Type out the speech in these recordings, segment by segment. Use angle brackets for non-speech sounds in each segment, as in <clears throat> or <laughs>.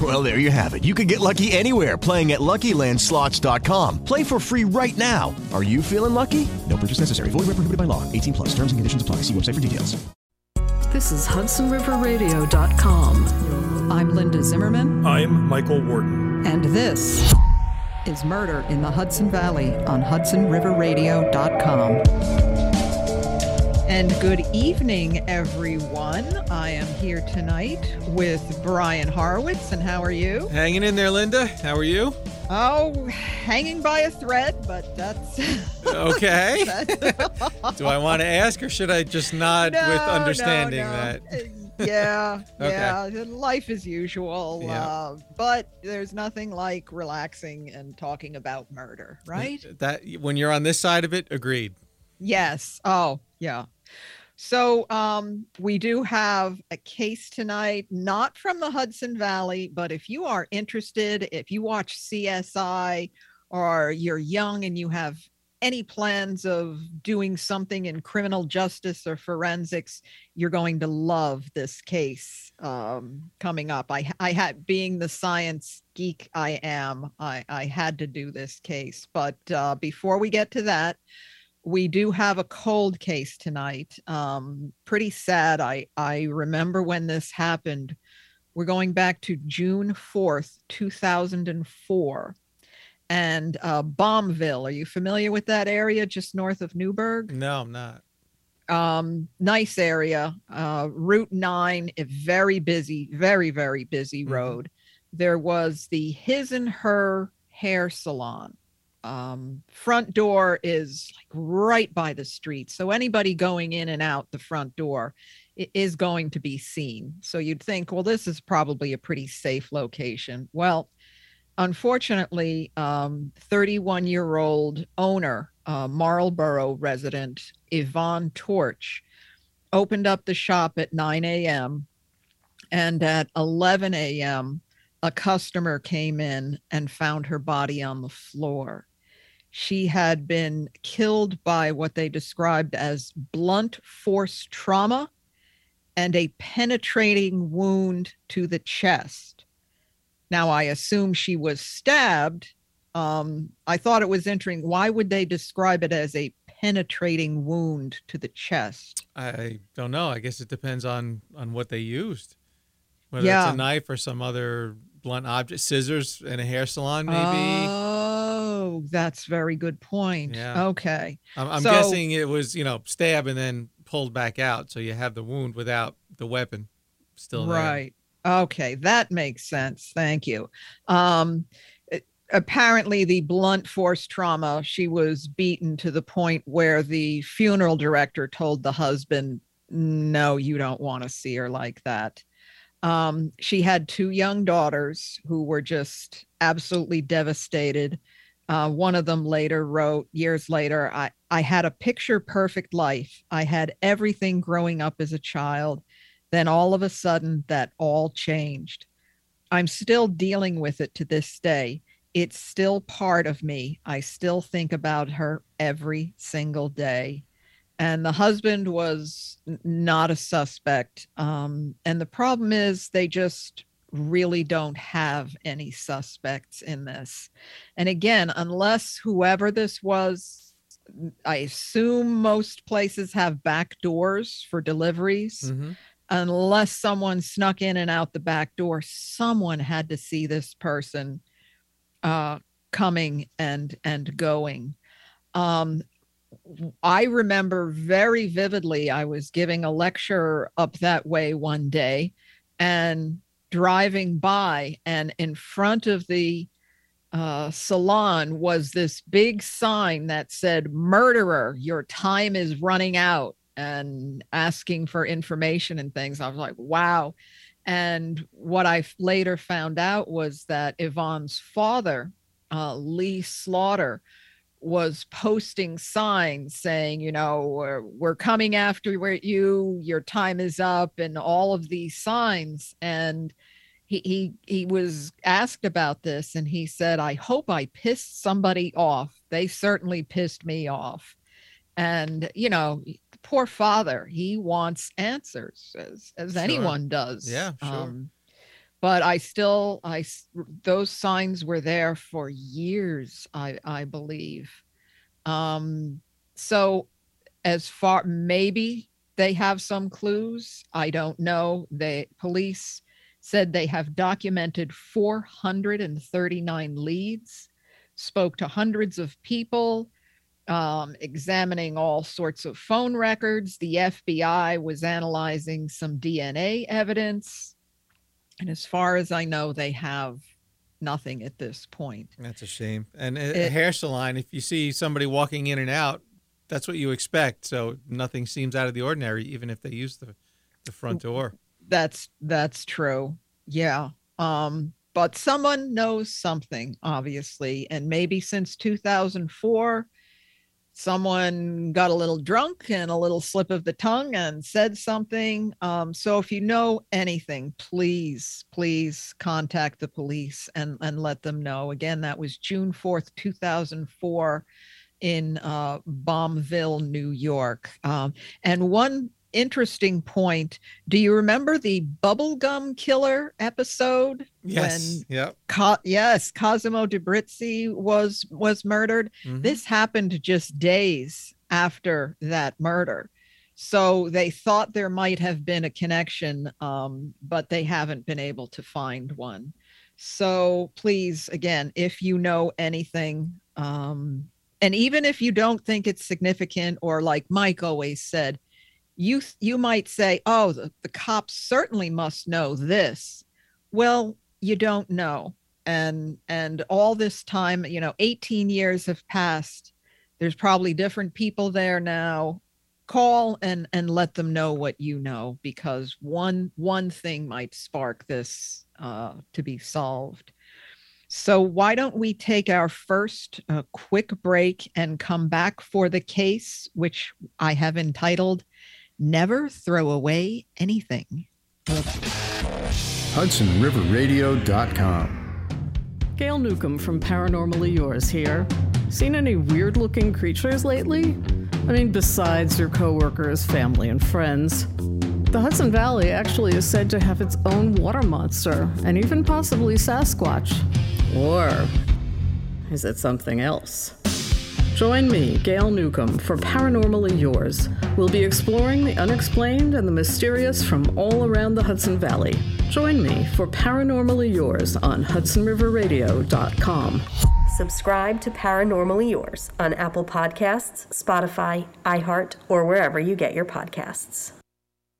Well, there you have it. You can get lucky anywhere playing at LuckyLandSlots.com. Play for free right now. Are you feeling lucky? No purchase necessary. Void where prohibited by law. 18 plus. Terms and conditions apply. See website for details. This is HudsonRiverRadio.com. I'm Linda Zimmerman, I'm Michael Warden. and this is Murder in the Hudson Valley on HudsonRiverRadio.com. And good evening, everyone. I am here tonight with Brian Horowitz. And how are you? Hanging in there, Linda. How are you? Oh, hanging by a thread, but that's. <laughs> Okay. <laughs> that's- Do I want to ask, or should I just nod No, with understanding no. that? Uh, yeah, <laughs> Okay. yeah, life as usual. Yeah. Uh, but there's nothing like relaxing and talking about murder, right? That when you're on this side of it, agreed. yes. Oh, yeah. So um, we do have a case tonight, not from the Hudson Valley, but if you are interested, if you watch CSI or you're young and you have any plans of doing something in criminal justice or forensics, you're going to love this case um, coming up. I, I had, being the science geek I am, I, I had to do this case. But uh, before we get to that, we do have a cold case tonight. Um, pretty sad. I, I remember when this happened. We're going back to June 4th, 2004 and uh, Balmville. Are you familiar with that area just north of Newburgh? No, I'm not. Um, nice area. Uh, Route 9, a very busy, very, very busy Mhm. road. There was the His and Her hair salon. Um, front door is like right by the street. So anybody going in and out the front door is going to be seen. So you'd think, well, this is probably a pretty safe location. Well, unfortunately, um, 31 year old owner, uh, Marlboro resident Yvonne Tirch, opened up the shop at 9 a.m. And at 11 a.m., a customer came in and found her body on the floor. She had been killed by what they described as blunt force trauma and a penetrating wound to the chest. Now, I assume she was stabbed. Um, I thought it was interesting. Why would they describe it as a penetrating wound to the chest? I don't know. I guess it depends on on what they used. Whether Yeah. it's a knife or some other blunt object, scissors in a hair salon, maybe. Oh, that's very good point. Yeah. Okay. I'm, I'm so- guessing it was, you know, stab and then pulled back out, so you have the wound without the weapon still there. Right. Okay, that makes sense. Thank you. Um apparently the blunt force trauma, she was beaten to the point where the funeral director told the husband, "No, you don't want to see her like that." Um she had two young daughters who were just absolutely devastated. Uh, one of them later wrote years later, I, I had a picture perfect life. I had everything growing up as a child. Then all of a sudden, that all changed. I'm still dealing with it to this day. It's still part of me. I still think about her every single day. And the husband was not a suspect. Um, and the problem is, they just really don't have any suspects in this. And again, unless whoever this was, I assume most places have back doors for deliveries hmm unless someone snuck in and out the back door someone had to see this person uh coming and and going um I remember very vividly, I was giving a lecture up that way one day and driving by, and in front of the uh, salon was this big sign that said, Murderer, your time is running out, and asking for information and things. I was like, wow. And what I later found out was that Yvonne's father, uh, Lee Slaughter, was posting signs saying, you know, we're, we're coming after you, your time is up, and all of these signs. And he, he he was asked about this, and he said, "I hope I pissed somebody off. They certainly pissed me off." And you know, poor father, he wants answers as as sure. anyone does. Yeah, sure. Um, but I still I those signs were there for years I I believe. Um so as far maybe they have some clues, I don't know. The police said they have documented 439 leads, spoke to hundreds of people, um, examining all sorts of phone records. The FBI was analyzing some DNA evidence. And as far as I know, they have nothing at this point. That's a shame. And a, hair salon, if you see somebody walking in and out, that's what you expect. So nothing seems out of the ordinary, even if they use the, the front door. That's that's true. Yeah. Um, but someone knows something, obviously, and maybe since 2004 someone got a little drunk and a little slip of the tongue and said something. Um, so if you know anything, please, please contact the police and, and let them know. Again, that was June 4th, 2004 in uh, Balmville, New York. Um, and one interesting point. Do you remember the bubblegum killer episode? Yes. When yep. Co- yes, Cosimo Debrizzi was was murdered. Mm-hmm. This happened just days after that murder. So they thought there might have been a connection, um, but they haven't been able to find one. So please, again, if you know anything, um, and even if you don't think it's significant, or like Mike always said, you you might say oh the, the cops certainly must know this. Well you don't know. And and all this time you know 18 years have passed. There's probably different people there now. Call and and let them know what you know because one one thing might spark this uh, to be solved. So why don't we take our first uh, quick break and come back for the case which i have entitled Never throw away anything. HudsonRiverRadio.com. Gail Newcomb from Paranormally Yours here. Seen any weird looking creatures lately? I mean, besides your coworkers, family, and friends. The Hudson Valley actually is said to have its own water monster, and even possibly Sasquatch. Or is it something else? Join me, Gail Newcomb, for Paranormally Yours. We'll be exploring the unexplained and the mysterious from all around the Hudson Valley. Join me for Paranormally Yours on HudsonRiverRadio.com. Subscribe to Paranormally Yours on Apple Podcasts, Spotify, iHeart, or wherever you get your podcasts.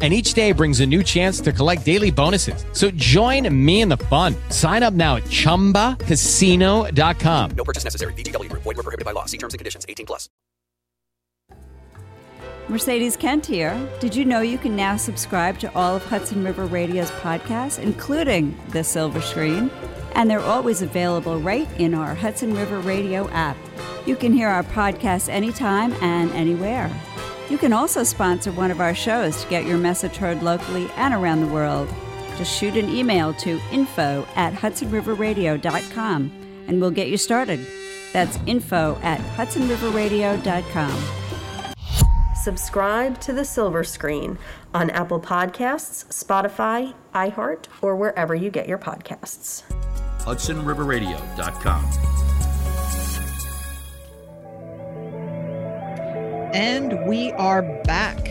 and each day brings a new chance to collect daily bonuses. So join me in the fun. Sign up now at ChumbaCasino.com. No purchase necessary. VGW Group. Void were prohibited by law. See terms and conditions. 18 plus. Mercedes Kent here. Did you know you can now subscribe to all of Hudson River Radio's podcasts, including The Silver Screen? And they're always available right in our Hudson River Radio app. You can hear our podcasts anytime and anywhere. You can also sponsor one of our shows to get your message heard locally and around the world. Just shoot an email to info at hudsonriverradio.com and we'll get you started. That's info at hudsonriverradio.com. Subscribe to The Silver Screen on Apple Podcasts, Spotify, iHeart, or wherever you get your podcasts. hudsonriverradio.com. And we are back.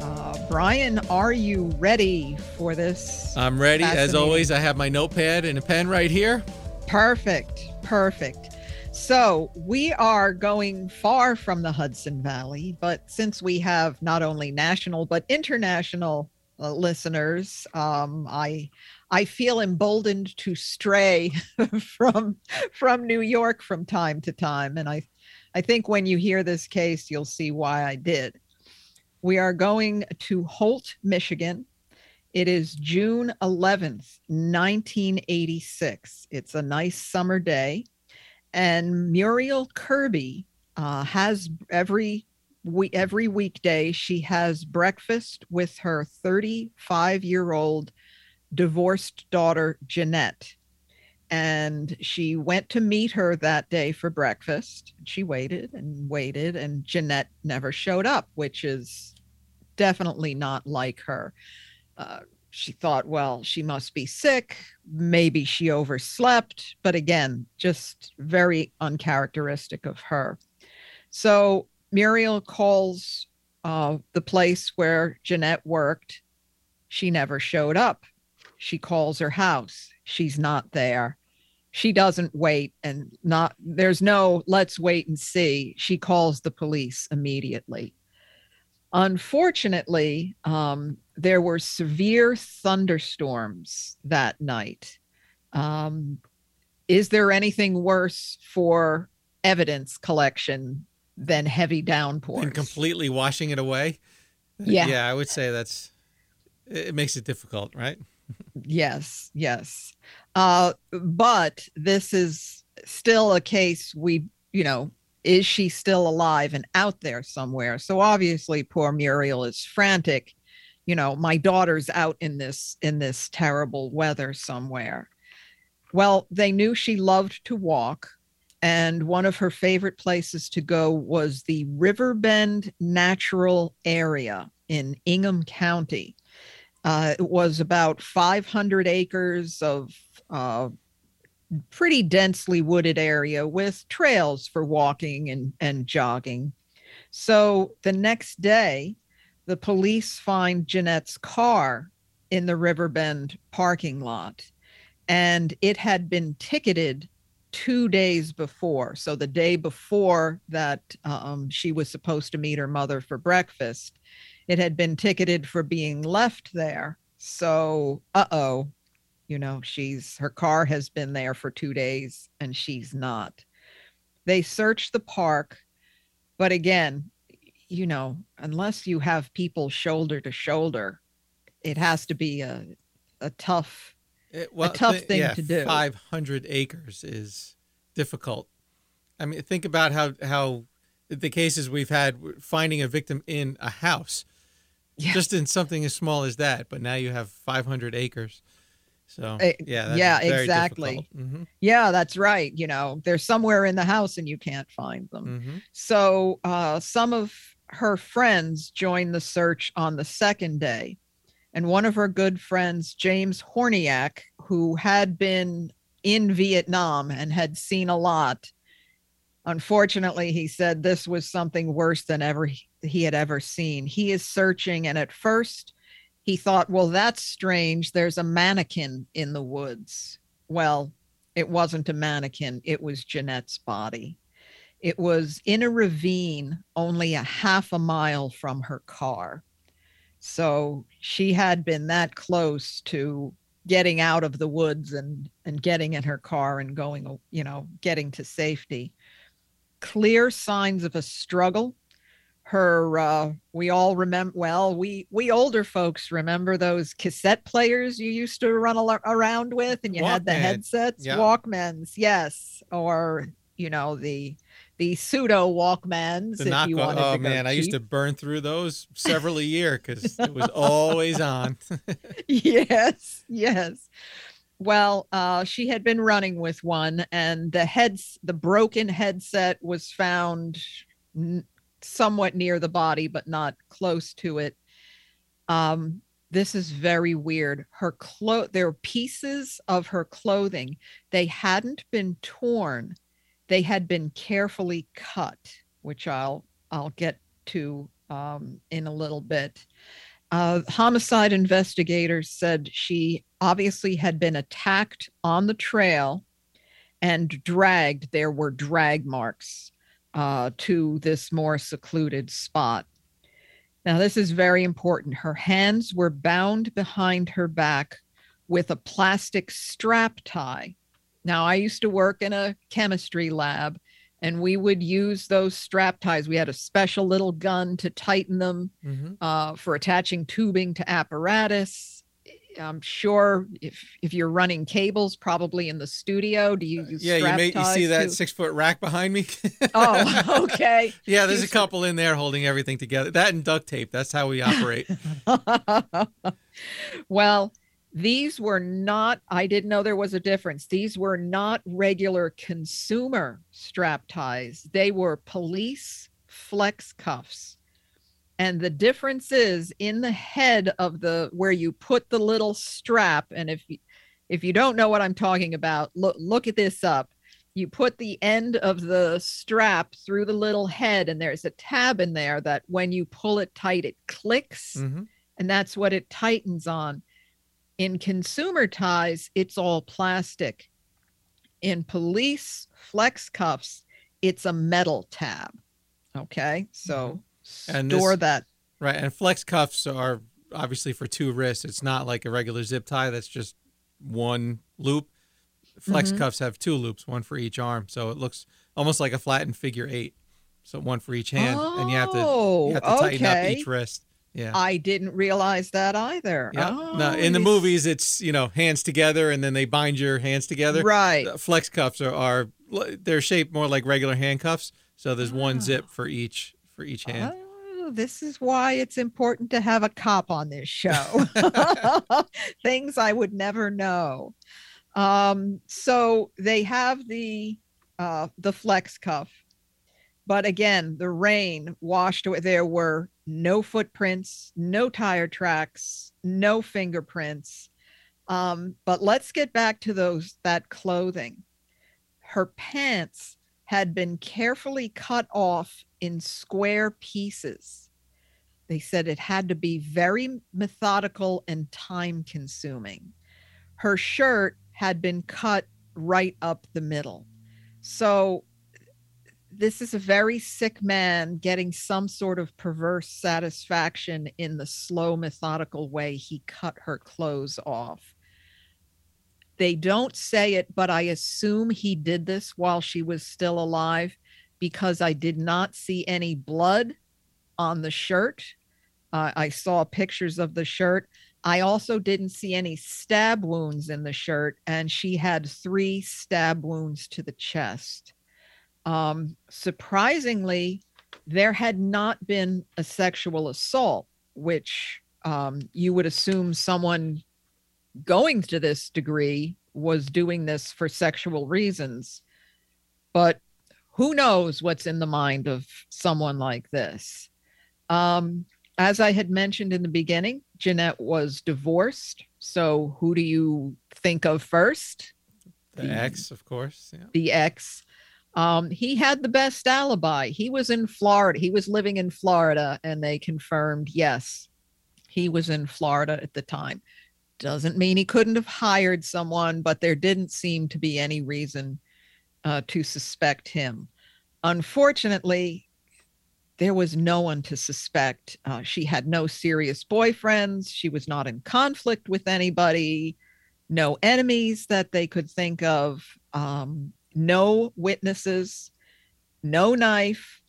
Uh, Brian, are you ready for this? I'm ready. As always, I have my notepad and a pen right here. Perfect. Perfect. So we are going far from the Hudson Valley, but since we have not only national but international uh, listeners, um, I I feel emboldened to stray <laughs> from from New York from time to time, and I I think when you hear this case, you'll see why I did. We are going to Holt, Michigan. It is June 11th, 1986. It's a nice summer day. And Muriel Kirby uh, has every we every weekday she has breakfast with her 35 year old divorced daughter Jeanette and she went to meet her that day for breakfast. She waited and waited, and Jeanette never showed up, which is definitely not like her. Uh, she thought, well, she must be sick. Maybe she overslept. But again, just very uncharacteristic of her. So Muriel calls uh, the place where Jeanette worked. She never showed up. She calls her house. She's not there she doesn't wait and not there's no let's wait and see. She calls the police immediately. Unfortunately um, there were severe thunderstorms that night. Um, is there anything worse for evidence collection than heavy downpours? And completely washing it away? Yeah. Yeah i would say that's it makes it difficult right yes yes uh, but this is still a case we, you know, is she still alive and out there somewhere? So obviously poor Muriel is frantic. You know, my daughter's out in this in this terrible weather somewhere. Well, they knew she loved to walk and one of her favorite places to go was the Riverbend Natural Area in Ingham County. Uh, it was about 500 acres of uh, pretty densely wooded area with trails for walking and, and jogging. So the next day, the police find Jeanette's car in the Riverbend parking lot, and it had been ticketed two days before. So the day before that um, she was supposed to meet her mother for breakfast, it had been ticketed for being left there. So, uh oh, you know she's her car has been there for two days and she's not. They searched the park but again you know unless you have people shoulder to shoulder it has to be a a tough it, well, a tough th- thing yeah, to do. 500 acres is difficult. I mean think about how how the cases we've had finding a victim in a house yeah. just in something as small as that but now you have 500 acres so eh, yeah, yeah, exactly. Mm-hmm. Yeah, that's right. You know, they're somewhere in the house and you can't find them. Mm-hmm. So uh, some of her friends joined the search on the second day, and one of her good friends, James Horniak, who had been in Vietnam and had seen a lot. Unfortunately, he said this was something worse than ever he had ever seen. He is searching, and at first he thought, well, that's strange. There's a mannequin in the woods. Well, it wasn't a mannequin, it was Jeanette's body. It was in a ravine only a half a mile from her car. So she had been that close to getting out of the woods and and getting in her car and going you know getting to safety clear signs of a struggle her uh we all remember well we we older folks remember those cassette players you used to run al- around with and you Walkman. had the headsets yeah. walkmans yes or you know the the pseudo Walkmans. The knock- oh man, I used to burn through those several a year because it was <laughs> always on. <laughs> yes, yes. Well, uh, she had been running with one, and the heads, the broken headset was found n- somewhat near the body, but not close to it. Um, this is very weird. Her clo there were pieces of her clothing. They hadn't been torn, they had been carefully cut, which I'll I'll get to um, in a little bit. Uh, homicide investigators said she obviously had been attacked on the trail and dragged. There were drag marks uh, to this more secluded spot. Now, this is very important. Her hands were bound behind her back with a plastic strap tie now, I used to work in a chemistry lab and we would use those strap ties. We had a special little gun to tighten them mm-hmm. uh, for attaching tubing to apparatus. I'm sure if if you're running cables, probably in the studio, do you use? yeah, you may you see that six foot rack behind me. <laughs> oh, okay. <laughs> yeah, there's a couple in there holding everything together. That and duct tape. That's how we operate. <laughs> well, these were not, I didn't know there was a difference. These were not regular consumer strap ties, they were police flex cuffs. And the difference is in the head of the where you put the little strap. And if you, if you don't know what I'm talking about, look look at this up. You put the end of the strap through the little head, and there's a tab in there that when you pull it tight, it clicks, mm-hmm. and that's what it tightens on in consumer ties, it's all plastic. In police flex cuffs, it's a metal tab. Okay. So mm-hmm. and store this, that. Right. And flex cuffs are obviously for two wrists. It's not like a regular zip tie that's just one loop. Flex mm-hmm. cuffs have two loops, one for each arm. So it looks almost like a flattened figure eight. So one for each hand. Oh, and you have to you have to tighten okay. up each wrist. Yeah. I didn't realize that either. Yeah. Oh, no, in the movies, it's, you know, hands together and then they bind your hands together. Right. The flex cuffs are, are, they're shaped more like regular handcuffs. So there's oh. one zip for each, for each hand. Oh, this is why it's important to have a cop on this show. <laughs> <laughs> Things I would never know. Um, so they have the, uh, the flex cuff but again, the rain washed away. There were no footprints, no tire tracks, no fingerprints. Um, but let's get back to those that clothing. Her pants had been carefully cut off in square pieces. They said it had to be very methodical and time consuming. Her shirt had been cut right up the middle. So this is a very sick man getting some sort of perverse satisfaction in the slow, methodical way he cut her clothes off. They don't say it, but I assume he did this while she was still alive because I did not see any blood on the shirt. Uh, I saw pictures of the shirt. I also didn't see any stab wounds in the shirt, and she had three stab wounds to the chest. Um, surprisingly, there had not been a sexual assault, which um, you would assume someone going to this degree was doing this for sexual reasons. But who knows what's in the mind of someone like this? Um, as I had mentioned in the beginning, Jeanette was divorced. So who do you think of first? The ex, of course. Yeah. the ex. Um, he had the best alibi. He was in Florida. He was living in Florida, and they confirmed yes, he was in Florida at the time. Doesn't mean he couldn't have hired someone, but there didn't seem to be any reason uh, to suspect him. Unfortunately, there was no one to suspect. Uh, she had no serious boyfriends. She was not in conflict with anybody, no enemies that they could think of, um, no witnesses, no knife.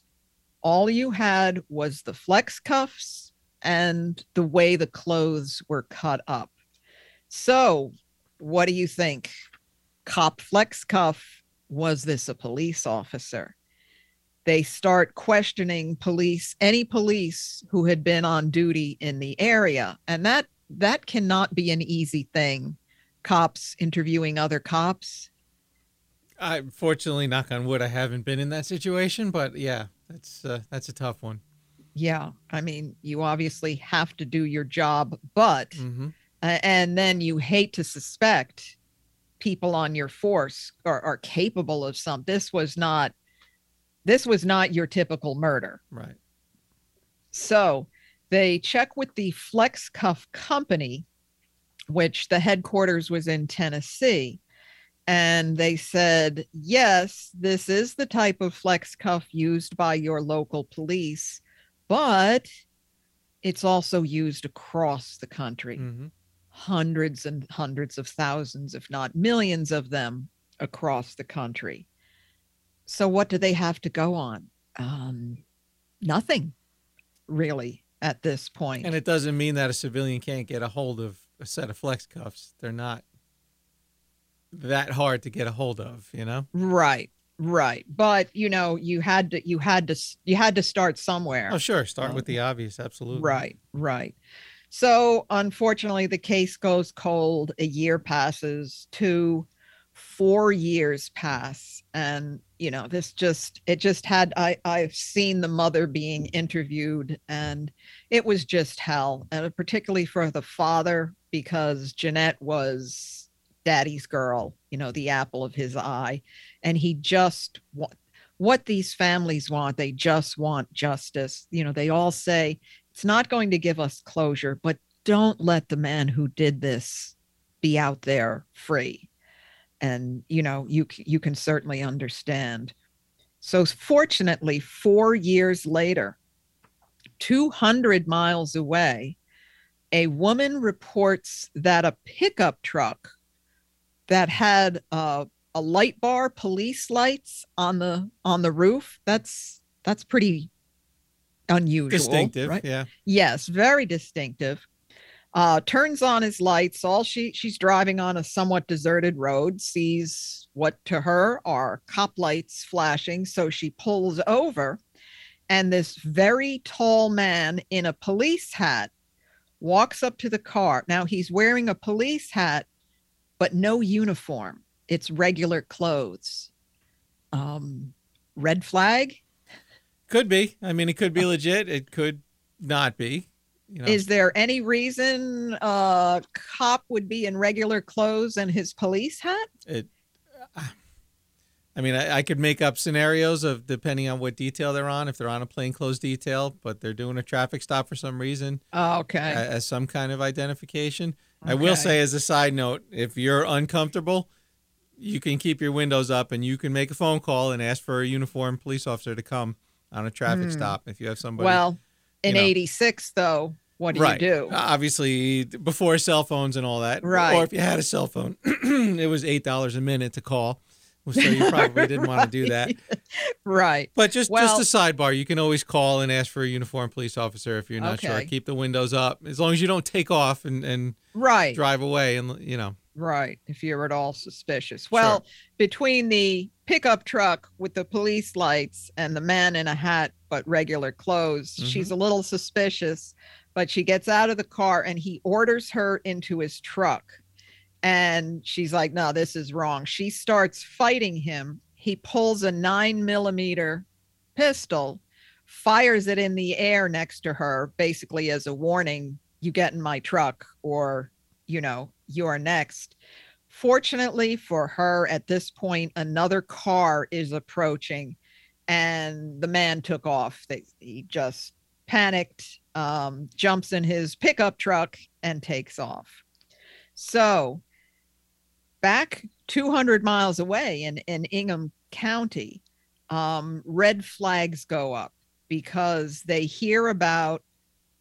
All you had was the flex cuffs and the way the clothes were cut up. So, what do you think? Cop flex cuff, was this a police officer? they start questioning police any police who had been on duty in the area and that that cannot be an easy thing cops interviewing other cops I fortunately, knock on wood, I haven't been in that situation, but yeah, that's uh, that's a tough one. yeah i mean you obviously have to do your job but hmm uh, and then you hate to suspect people on your force are, are capable of some this was not this was not your typical murder Right. So they check with the Flex Cuff Company, which the headquarters was in Tennessee. And they said, yes, this is the type of flex cuff used by your local police, but it's also used across the country. hmm Hundreds and hundreds of thousands, if not millions of them across the country. So, what do they have to go on? Um, nothing really at this point. And it doesn't mean that a civilian can't get a hold of a set of flex cuffs. They're not that hard to get a hold of, you know? right, right. But you know, you had to, you had to, you had to start somewhere. Oh, sure. Start Um, with the obvious. Absolutely. Right, right. So unfortunately, the case goes cold. A year passes, two, four years pass, and you know this just it just had. I I've seen the mother being interviewed, and it was just hell, and particularly for the father because Jeanette was daddy's girl, you know, the apple of his eye, and he just what these families want. They just want justice. You know, they all say it's not going to give us closure, but don't let the man who did this be out there free. And you know, you you can certainly understand. So fortunately, 4 years later, 200 miles away, a woman reports that a pickup truck that had uh, a light bar, police lights on the on the roof. That's that's pretty unusual. Distinctive. right? Yeah. Yes, very distinctive. Uh, turns on his lights. All she she's driving on a somewhat deserted road, sees what to her are cop lights flashing. So she pulls over, and this very tall man in a police hat walks up to the car. Now he's wearing a police hat, but no uniform. It's regular clothes. Um, red flag. Could be. I mean, it could be legit. It could not be. You know, Is there any reason a cop would be in regular clothes and his police hat? it. I mean, I, I could make up scenarios of depending on what detail they're on. If they're on a plainclothes detail, but they're doing a traffic stop for some reason, Oh, okay. a- as some kind of identification. I will say, as a side note, if you're uncomfortable, you can keep your windows up and you can make a phone call and ask for a uniformed police officer to come on a traffic Hmm. stop if you have somebody. well, in you know. 86, though, what do right. you do? Obviously, before cell phones and all that. Right. Or if you had a cell phone, <clears throat> it was eight dollars a minute to call. So you probably didn't want to do that. <laughs> right. But just Well- just a sidebar, you can always call and ask for a uniformed police officer if you're not sure. Keep the windows up as long as you don't take off and, and Right. drive away and you know. Right. If you're at all suspicious. Well, between the pickup truck with the police lights and the man in a hat but regular clothes, she's mm-hmm. a little suspicious. But she gets out of the car and he orders her into his truck. And she's like, no, this is wrong. She starts fighting him. He pulls a nine millimeter pistol, fires it in the air next to her, basically as a warning you get in my truck or, you know, you're next. Fortunately for her, at this point, another car is approaching, and the man took off. They, he just panicked, um, jumps in his pickup truck, and takes off. So, back 200 miles away in, in Ingham County, um, red flags go up because they hear about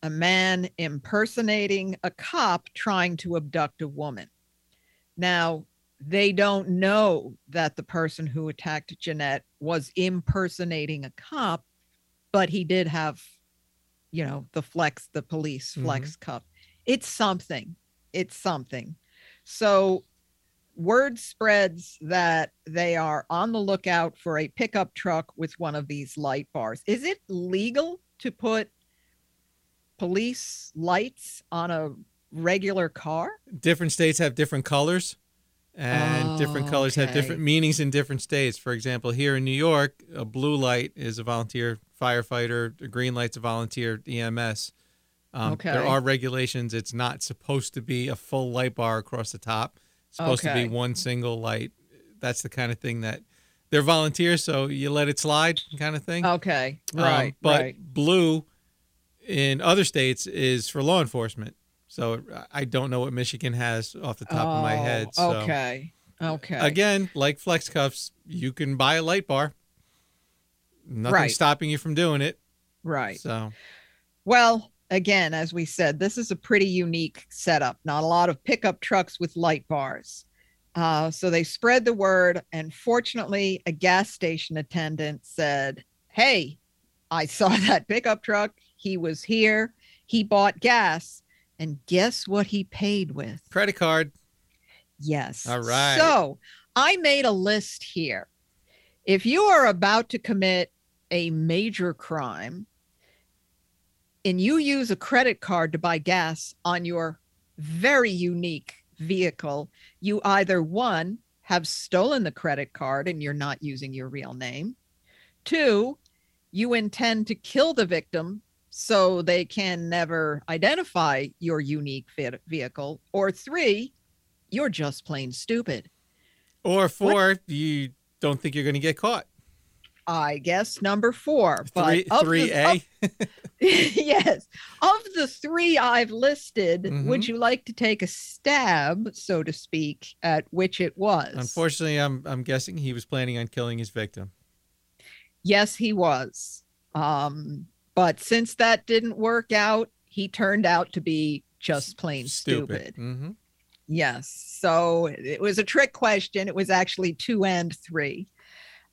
a man impersonating a cop trying to abduct a woman. Now, they don't know that the person who attacked Jeanette was impersonating a cop, but he did have, you know, the flex, the police flex mm-hmm. cup. It's something. It's something. So word spreads that they are on the lookout for a pickup truck with one of these light bars. Is it legal to put police lights on a regular car? Different states have different colors, and oh, different colors okay. have different meanings in different states. For example, here in New York, a blue light is a volunteer firefighter, a green light's a volunteer EMS. Um, okay. There are regulations. It's not supposed to be a full light bar across the top supposed okay. to be one single light. That's the kind of thing that they're volunteers, so you let it slide, kind of thing. Okay, right. Um, but right. blue in other states is for law enforcement. So I don't know what Michigan has off the top oh, of my head. So. Okay. Okay. Again, like flex cuffs, you can buy a light bar. Nothing right. stopping you from doing it. Right. So, well, again, as we said, this is a pretty unique setup. Not a lot of pickup trucks with light bars. Uh, so they spread the word, and fortunately, a gas station attendant said, Hey, I saw <laughs> that pickup truck. He was here. He bought gas. And guess what he paid with? Credit card. Yes. All right. So I made a list here. If you are about to commit a major crime, and you use a credit card to buy gas on your very unique vehicle, you either one, have stolen the credit card and you're not using your real name, two, you intend to kill the victim so they can never identify your unique vehicle, or three, you're just plain stupid. Or four, what? you don't think you're going to get caught. I guess number four. But three, A. <laughs> <laughs> Yes, of the three I've listed, mm-hmm. would you like to take a stab, so to speak, at which it was? Unfortunately, I'm I'm guessing he was planning on killing his victim. Yes, he was. Um, but since that didn't work out, he turned out to be just plain stupid. stupid. Mm-hmm. Yes. So it was a trick question. It was actually two and three.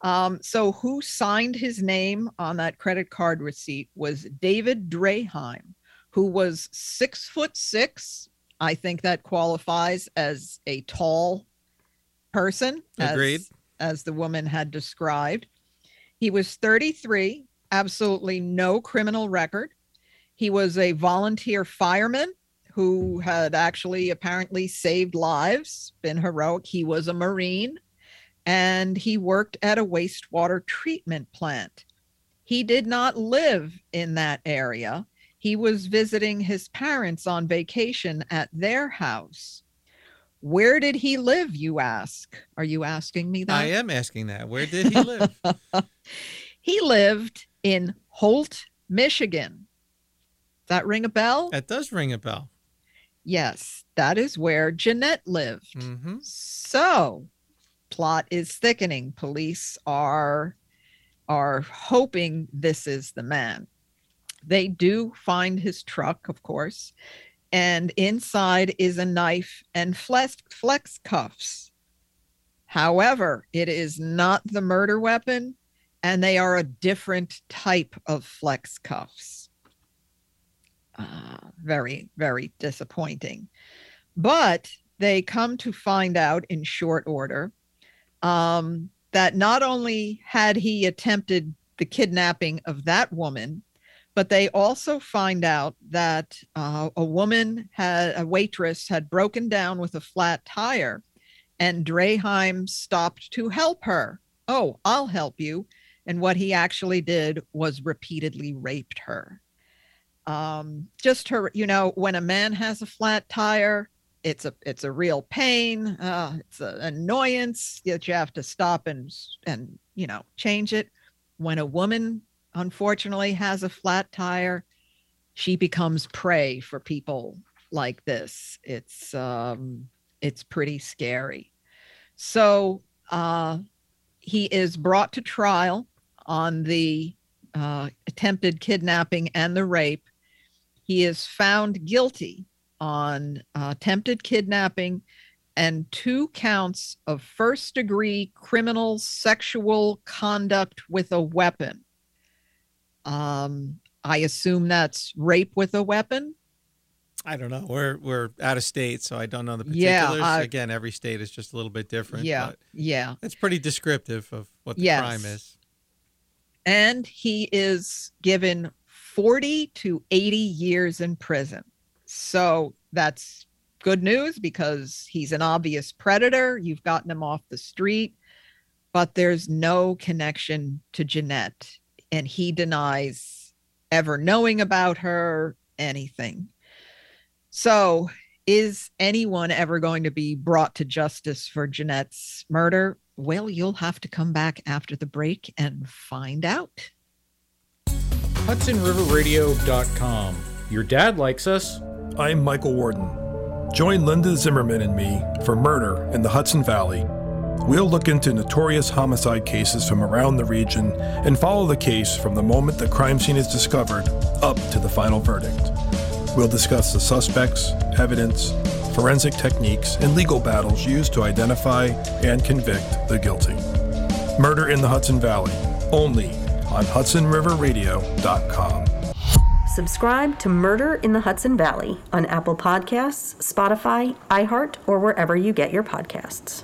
Um, so, who signed his name on that credit card receipt was David Draheim, who was six foot six. I think that qualifies as a tall person, Agreed. As, as the woman had described. He was 33, absolutely no criminal record. He was a volunteer fireman who had actually apparently saved lives, been heroic. He was a Marine and he worked at a wastewater treatment plant. He did not live in that area. He was visiting his parents on vacation at their house. Where did he live, you ask? Are you asking me that? I am asking that. Where did he live? <laughs> he lived in Holt, Michigan. Does that ring a bell? That does ring a bell. Yes, that is where Jeanette lived. Mm-hmm. So plot is thickening. Police are are hoping this is the man. They do find his truck, of course, and inside is a knife and flex, flex cuffs. However, it is not the murder weapon, and they are a different type of flex cuffs. Uh, very, very disappointing. But they come to find out in short order um, that not only had he attempted the kidnapping of that woman, but they also find out that uh, a woman had a waitress had broken down with a flat tire and Draheim stopped to help her. Oh, I'll help you. And what he actually did was repeatedly raped her. Um, just her, you know, when a man has a flat tire, it's a it's a real pain. Uh, it's an annoyance that you have to stop and and you know change it. When a woman unfortunately has a flat tire, she becomes prey for people like this. It's um, it's pretty scary. So uh, he is brought to trial on the uh, attempted kidnapping and the rape. He is found guilty on uh, attempted kidnapping and two counts of first degree criminal sexual conduct with a weapon. Um, I assume that's rape with a weapon. I don't know. We're we're out of state, so I don't know the Yeah, particulars. Again, every state is just a little bit different. Yeah, but yeah. it's pretty descriptive of what the Yes. crime is. And he is given 40 to 80 years in prison. So that's good news because he's an obvious predator. You've gotten him off the street, but there's no connection to Jeanette. And he denies ever knowing about her, anything. So, is anyone ever going to be brought to justice for Jeanette's murder? Well, you'll have to come back after the break and find out. HudsonRiverRadio.com. Your dad likes us. I'm Michael Warden. Join Linda Zimmerman and me for Murder in the Hudson Valley. We'll look into notorious homicide cases from around the region and follow the case from the moment the crime scene is discovered up to the final verdict. We'll discuss the suspects, evidence, forensic techniques, and legal battles used to identify and convict the guilty. Murder in the Hudson Valley, only on HudsonRiverRadio.com. Subscribe to Murder in the Hudson Valley on Apple Podcasts, Spotify, iHeart, or wherever you get your podcasts.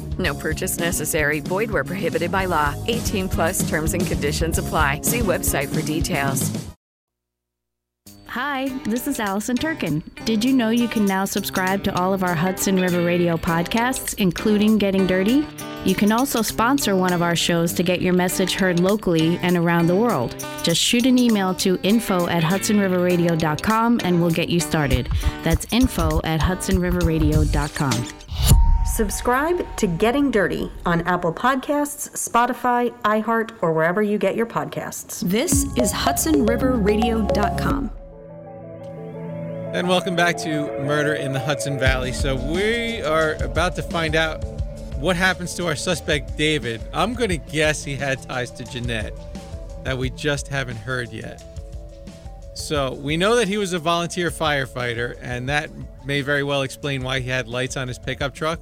No purchase necessary. Void where prohibited by law. 18 plus terms and conditions apply. See website for details. Hi, this is Allison Turkin. Did you know you can now subscribe to all of our Hudson River Radio podcasts, including Getting Dirty? You can also sponsor one of our shows to get your message heard locally and around the world. Just shoot an email to info at hudsonriverradio.com and we'll get you started. That's info at hudsonriverradio.com. Subscribe to Getting Dirty on Apple Podcasts, Spotify, iHeart, or wherever you get your podcasts. This is HudsonRiverRadio.com. And welcome back to Murder in the Hudson Valley. So we are about to find out what happens to our suspect David. I'm going to guess he had ties to Jeanette that we just haven't heard yet. So we know that he was a volunteer firefighter, and that may very well explain why he had lights on his pickup truck.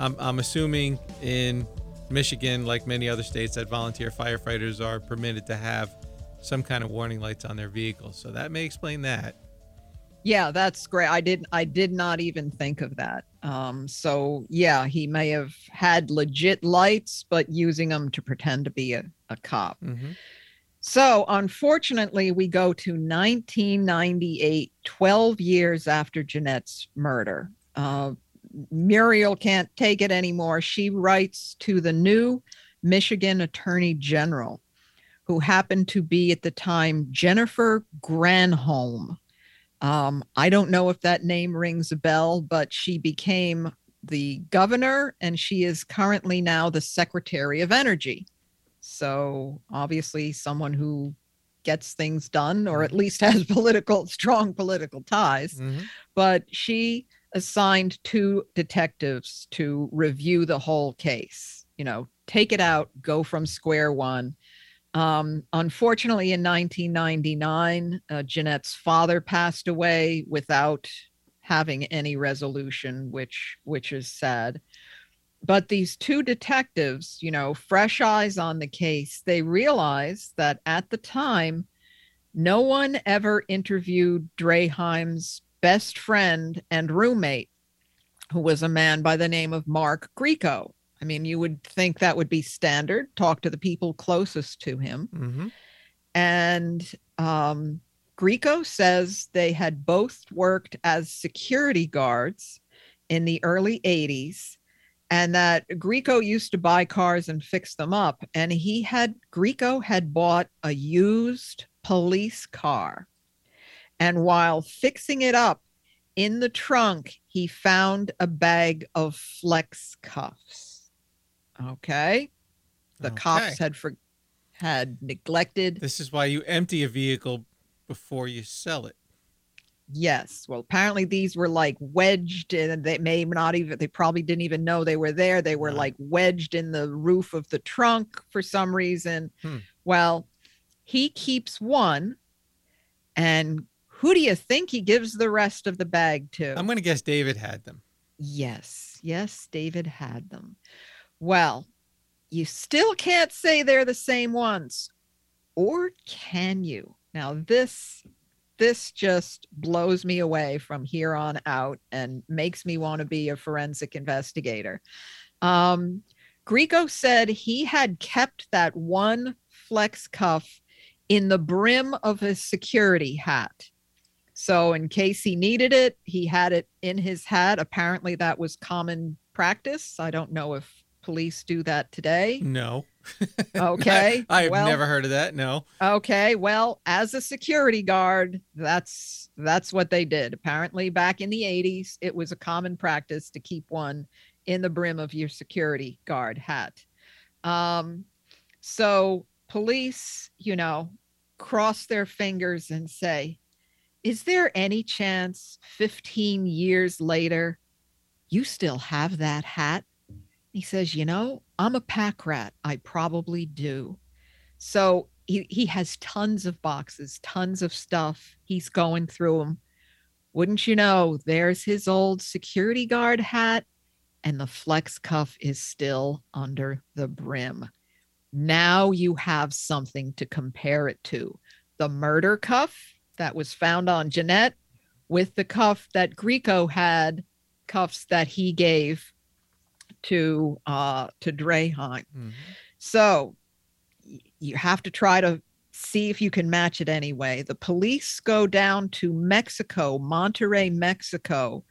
I'm, I'm assuming in Michigan, like many other states, that volunteer firefighters are permitted to have some kind of warning lights on their vehicles. So that may explain that. Yeah, that's great. I didn't I did not even think of that. Um so yeah, he may have had legit lights but using them to pretend to be a, a cop. So, unfortunately, we go to 1998, 12 years after Jeanette's murder. Uh, Muriel can't take it anymore. She writes to the new Michigan Attorney General, who happened to be at the time Jennifer Granholm. Um, I don't know if that name rings a bell, but she became the governor and she is currently now the Secretary of Energy. So obviously, someone who gets things done or at least has <laughs> political, strong political ties. But she assigned two detectives to review the whole case, you know, take it out, go from square one. Um, unfortunately, in 1999, uh, Jeanette's father passed away without having any resolution, which which is sad. But these two detectives, you know, fresh eyes on the case, they realized that at the time, no one ever interviewed Draheim's best friend and roommate, who was a man by the name of Mark Grieco. I mean, you would think that would be standard. Talk to the people closest to him. Mm-hmm. And um, Grieco says they had both worked as security guards in the early 80s and that Grieco used to buy cars and fix them up. And he had, Grieco had bought a used police car. And while fixing it up in the trunk, he found a bag of flex cuffs. Okay. The Okay. cops had for, had neglected This is why you empty a vehicle before you sell it. Yes. Well, apparently these were like wedged and they may not even, they probably didn't even know they were there. They were like wedged in the roof of the trunk for some reason. Hmm. Well, he keeps one. And who do you think he gives the rest of the bag to? I'm going to guess David had them. Yes. Yes. David had them. Well, you still can't say they're the same ones. Or can you? Now, this this just blows me away from here on out and makes me want to be a forensic investigator. Um, Grieco said he had kept that one flex cuff in the brim of his security hat. So, in case he needed it, he had it in his hat. Apparently, that was common practice. I don't know if police do that today. No. <laughs> Okay. I, have well- never heard of that. No. Okay, well, as a security guard, that's that's what they did. Apparently, back in the 80s, it was a common practice to keep one in the brim of your security guard hat. Um, so police, you know, cross their fingers and say, "Is there any chance 15 years later you still have that hat?" He says, "You know, I'm a pack rat. I probably do." So he, he has tons of boxes, tons of stuff. He's going through them. Wouldn't you know, there's his old security guard hat, and the flex cuff is still under the brim. Now you have something to compare it to. The murder cuff that was found on Jeanette with the cuff that Grieco had, cuffs that he gave to uh to Draheim. So y- you have to try to see if you can match it anyway. The police go down to Mexico, Monterrey, Mexico,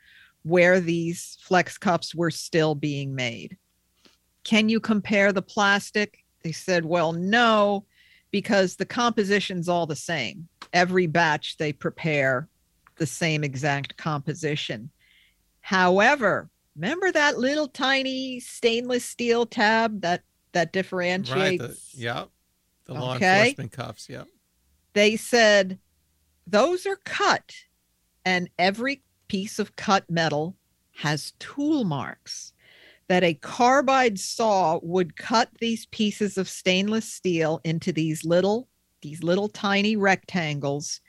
where these flex cuffs were still being made. Can you compare the plastic? They said, well, no, because the composition's all the same. Every batch they prepare the same exact composition. However, remember that little tiny stainless steel tab that that differentiates Right. The, yeah. The law Okay. enforcement cuffs. Yeah. they said those are cut and every piece of cut metal has tool marks that a carbide saw would cut these pieces of stainless steel into these little these little tiny rectangles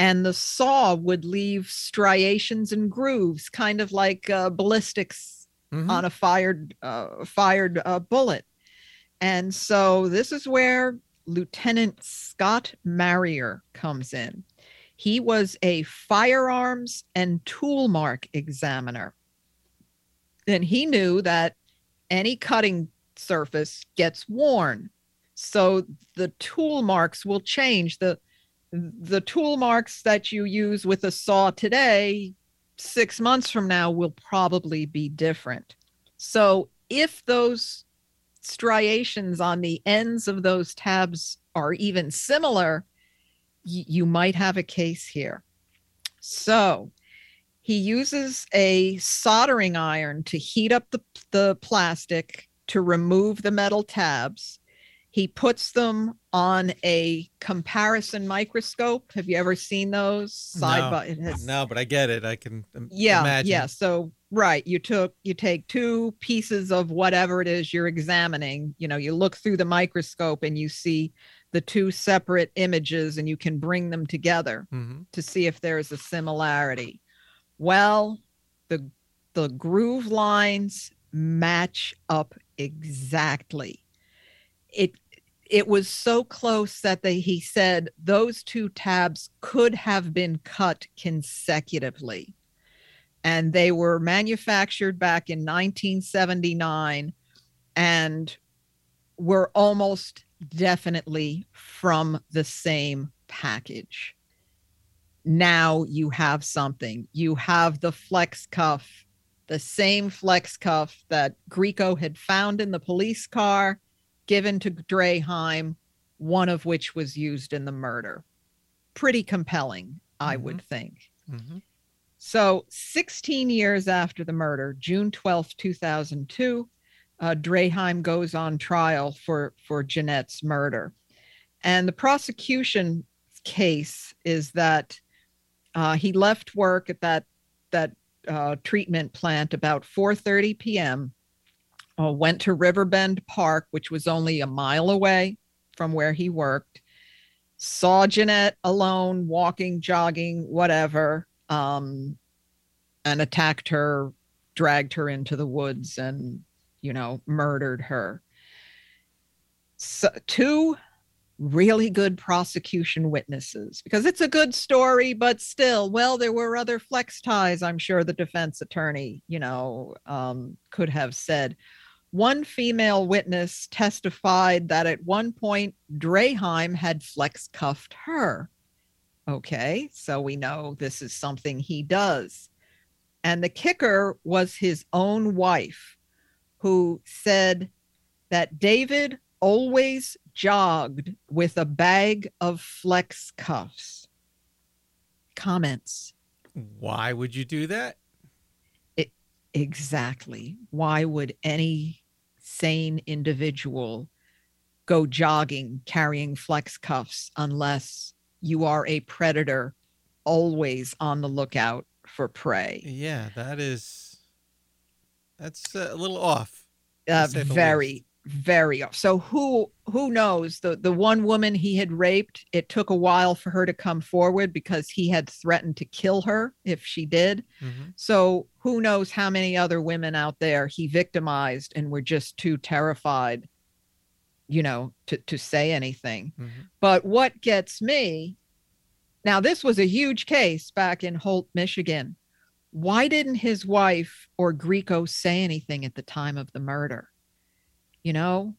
and the saw would leave striations and grooves kind of like uh, ballistics Mhm. on a fired uh, fired uh, bullet and so this is where Lieutenant Scott Marrier comes in. He was a firearms and tool mark examiner. And he knew that any cutting surface gets worn. So the tool marks will change. The the tool marks that you use with a saw today, six months from now, will probably be different. So if those striations on the ends of those tabs are even similar, y- you might have a case here. So he uses a soldering iron to heat up the, the plastic to remove the metal tabs. He puts them on a comparison microscope. Have you ever seen those side no, by? Has, no, but I get it. I can yeah imagine. yeah so Right. You took you take two pieces of whatever it is you're examining. You know, you look through the microscope and you see the two separate images and you can bring them together Mhm. to see if there's a similarity. Well, the the groove lines match up exactly. It it was so close that they he said those two tabs could have been cut consecutively and they were manufactured back in 1979 and were almost definitely from the same package. Now you have something. You have the flex cuff, the same flex cuff that Grieco had found in the police car, given to Draheim, one of which was used in the murder. Pretty compelling, I would think. Mhm. So, 16 years after the murder, June 12th, 2002, uh, Draheim goes on trial for, for Jeanette's murder. And the prosecution case is that uh, he left work at that, that uh, treatment plant about 4.30 p.m., uh, went to Riverbend Park, which was only a mile away from where he worked, saw Jeanette alone, walking, jogging, whatever, um, and attacked her, dragged her into the woods, and you know, murdered her. So, two really good prosecution witnesses because it's a good story, but still, well, there were other flex ties. I'm sure the defense attorney, you know, um, could have said. One female witness testified that at one point Draheim had flex cuffed her. Okay, so we know this is something he does. And the kicker was his own wife, who said that David always jogged with a bag of flex cuffs. Comments. Why would you do that? Exactly. Why would any sane individual go jogging carrying flex cuffs unless you are a predator always on the lookout for prey? Yeah, that is that's a little off. uh, very. Very off. so who who knows the the one woman he had raped it took a while for her to come forward because he had threatened to kill her if she did Mhm. so who knows how many other women out there he victimized and were just too terrified you know to to say anything Mhm. but what gets me now this was a huge case back in Holt Michigan why didn't his wife or Grieco say anything at the time of the murder you know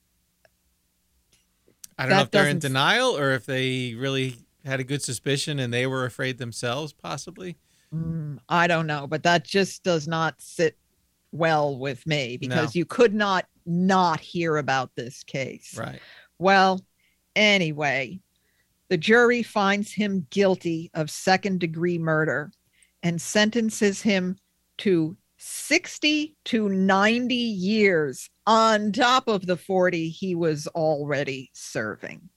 I don't know if they're in denial or if they really had a good suspicion and they were afraid themselves, possibly. Mm, I don't know, but that just does not sit well with me because No. you could not not hear about this case. Right. Well, anyway, the jury finds him guilty of second degree murder and sentences him to 60 to 90 years on top of the 40 he was already serving.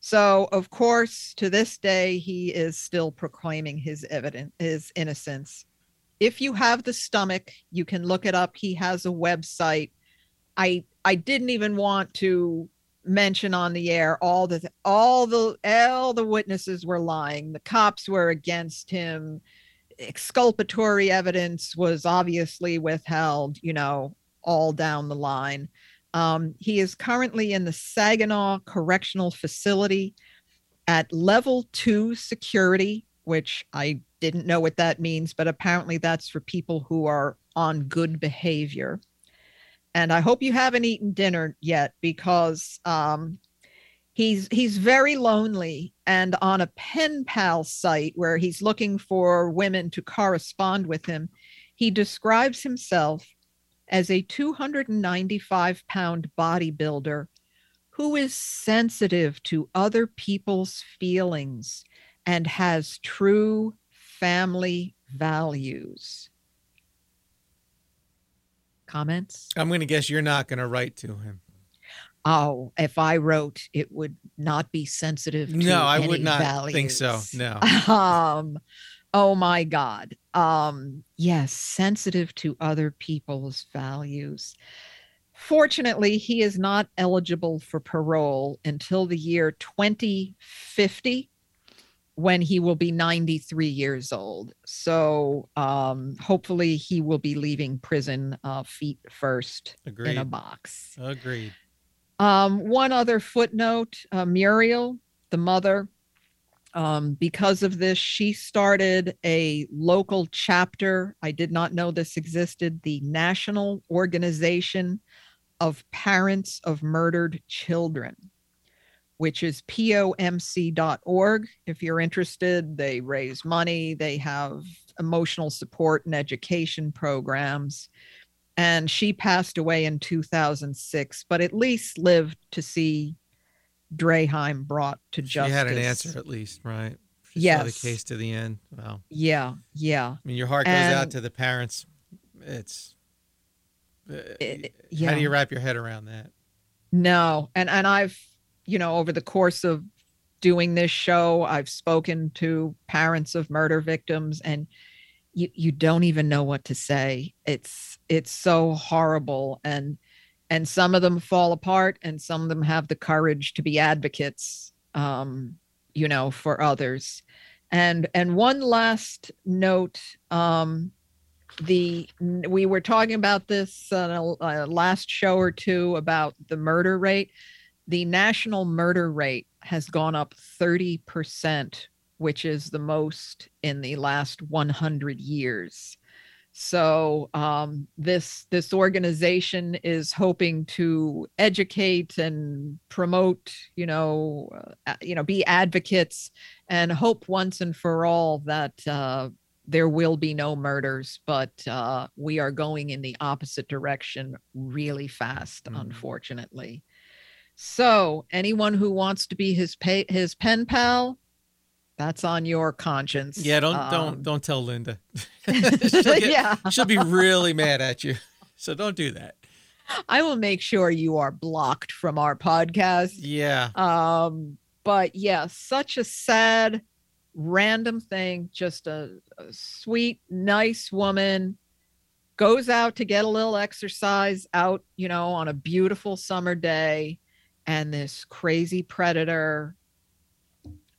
So, of course, to this day, he is still proclaiming his evidence, his innocence. If you have the stomach, you can look it up. He has a website. I I didn't even want to mention on the air all the all the all the witnesses were lying. The cops were against him. Exculpatory evidence was obviously withheld. You know, all down the line. Um, he is currently in the Saginaw Correctional Facility at level two security, which I didn't know what that means, but apparently that's for people who are on good behavior. And I hope you haven't eaten dinner yet because um, he's he's very lonely and on a pen pal site where he's looking for women to correspond with him he describes himself as a 295 pound bodybuilder who is sensitive to other people's feelings and has true family values comments I'm going to guess you're not going to write to him. Oh, if I wrote, it would not be sensitive. To No, I would not think so. No. <laughs> Um, oh my God. Um, yes, sensitive to other people's values. Fortunately, he is not eligible for parole until the year 2050 when he will be 93 years old. So um, hopefully he will be leaving prison uh, feet first in a box. Agreed. Um, one other footnote uh, Muriel, the mother, um, because of this, she started a local chapter. I did not know this existed, the National Organization of Parents of Murdered Children, which is pomc.org. If you're interested, they raise money, they have emotional support and education programs and she passed away in 2006, but at least lived to see Draheim brought to justice. She had an answer at least, right? She saw Yes. the case to the end. Wow. Yeah, yeah. I mean, your heart goes out to the parents. It's. uh, It- How do you wrap your head around that? No, and and I've you know over the course of doing this show, I've spoken to parents of murder victims, and you you don't even know what to say. It's it's so horrible, and and some of them fall apart, and some of them have the courage to be advocates, um, you know, for others. And and one last note, um, the we were talking about this a, a last show or two about the murder rate the national murder rate has gone up 30% which is the most in the last 100 years so um, this this organization is hoping to educate and promote you know uh, you know be advocates and hope once and for all that uh, there will be no murders but uh, we are going in the opposite direction really fast unfortunately. So anyone who wants to be his pay, his pen pal that's on your conscience Yeah, don't Um, don't don't tell Linda. <laughs> <laughs> she'll, get- Yeah. she'll be really mad at you. So don't do that. I will make sure you are blocked from our podcast. Yeah. Um, but yeah, such a sad, random thing. Just a, a sweet, nice woman goes out to get a little exercise out, you know, on a beautiful summer day, and this crazy predator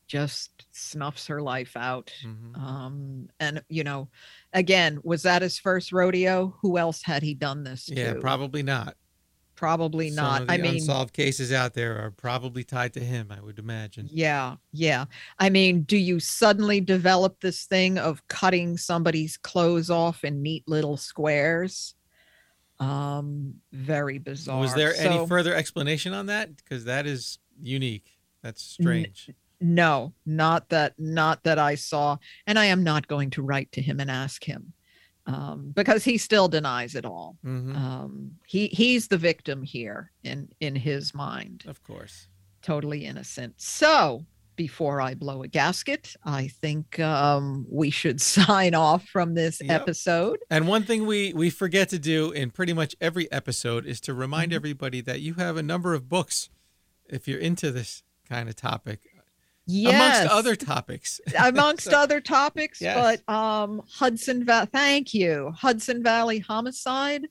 just snuffs her life out. Mm-hmm. Um, and you know, again, was that his first rodeo? Who else had he done this to? Yeah, to? probably not. Probably Some not. I mean, unsolved cases out there are probably tied to him. I would imagine. Yeah, yeah. I mean, do you suddenly develop this thing of cutting somebody's clothes off in neat little squares? Um, very bizarre. Was there So- any further explanation on that? Because that is unique. That's strange. No, not that not that I saw. And I am not going to write to him and ask him. Um, because he still denies it all. Mhm. Um, he he's the victim here in in his mind. Of course. totally innocent. So before I blow a gasket, I think um, we should <laughs> sign off from this Yep. episode. And one thing we we forget to do in pretty much every episode is to remind Mm-hmm. everybody that you have a number of books if you're into this kind of topic. Yes. Amongst other topics. <laughs> amongst So- other topics Yes. but um hudson valley thank you hudson valley homicide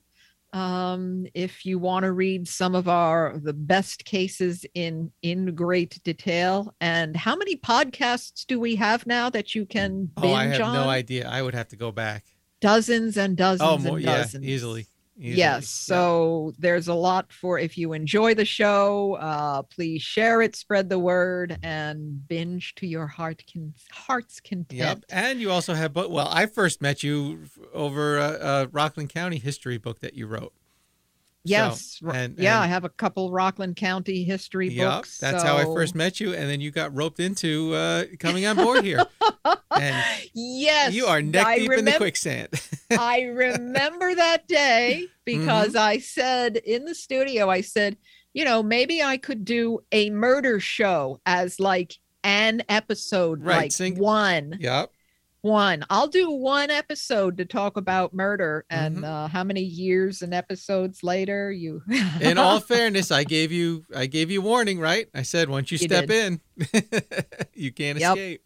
um if you want to read some of our the best cases in in great detail and how many podcasts do we have now that you can binge on? Oh, I have on no idea. I would have to go back. dozens and dozens Oh, more, and yeah, easily. Easily. Yes. So there's a lot for if you enjoy the show, uh, please share it, spread the word, and binge to your heart con- heart's content. Yep. And you also have, but well, I first met you over a, a Rockland County history book that you wrote. Yes. So, and, yeah, and- I have a couple Rockland County history Yep, books. that's how I first met you, and then you got roped into uh, coming on board here. <laughs> and Yes. you are neck I deep in the quicksand. <laughs> I remember that day because Mm-hmm. I said in the studio, I said, you know, maybe I could do a murder show as like an episode, Right, like sing- one. yep. One. I'll do one episode to talk about murder. And Mm-hmm. uh, how many years and episodes later you <laughs> in all fairness, I gave you I gave you warning, right? I said once you, You step did. in, <laughs> you can't Yep. escape.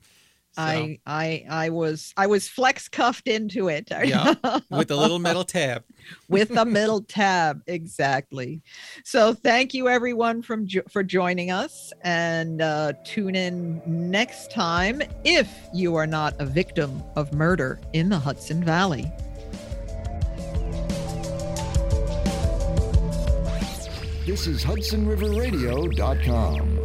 I I I was I was flex cuffed into it. <laughs> Yeah, with a little metal tab. <laughs> with a metal <laughs> tab, exactly. So thank you everyone from for joining us, and uh, tune in next time if you are not a victim of murder in the Hudson Valley. This is HudsonRiverRadio.com.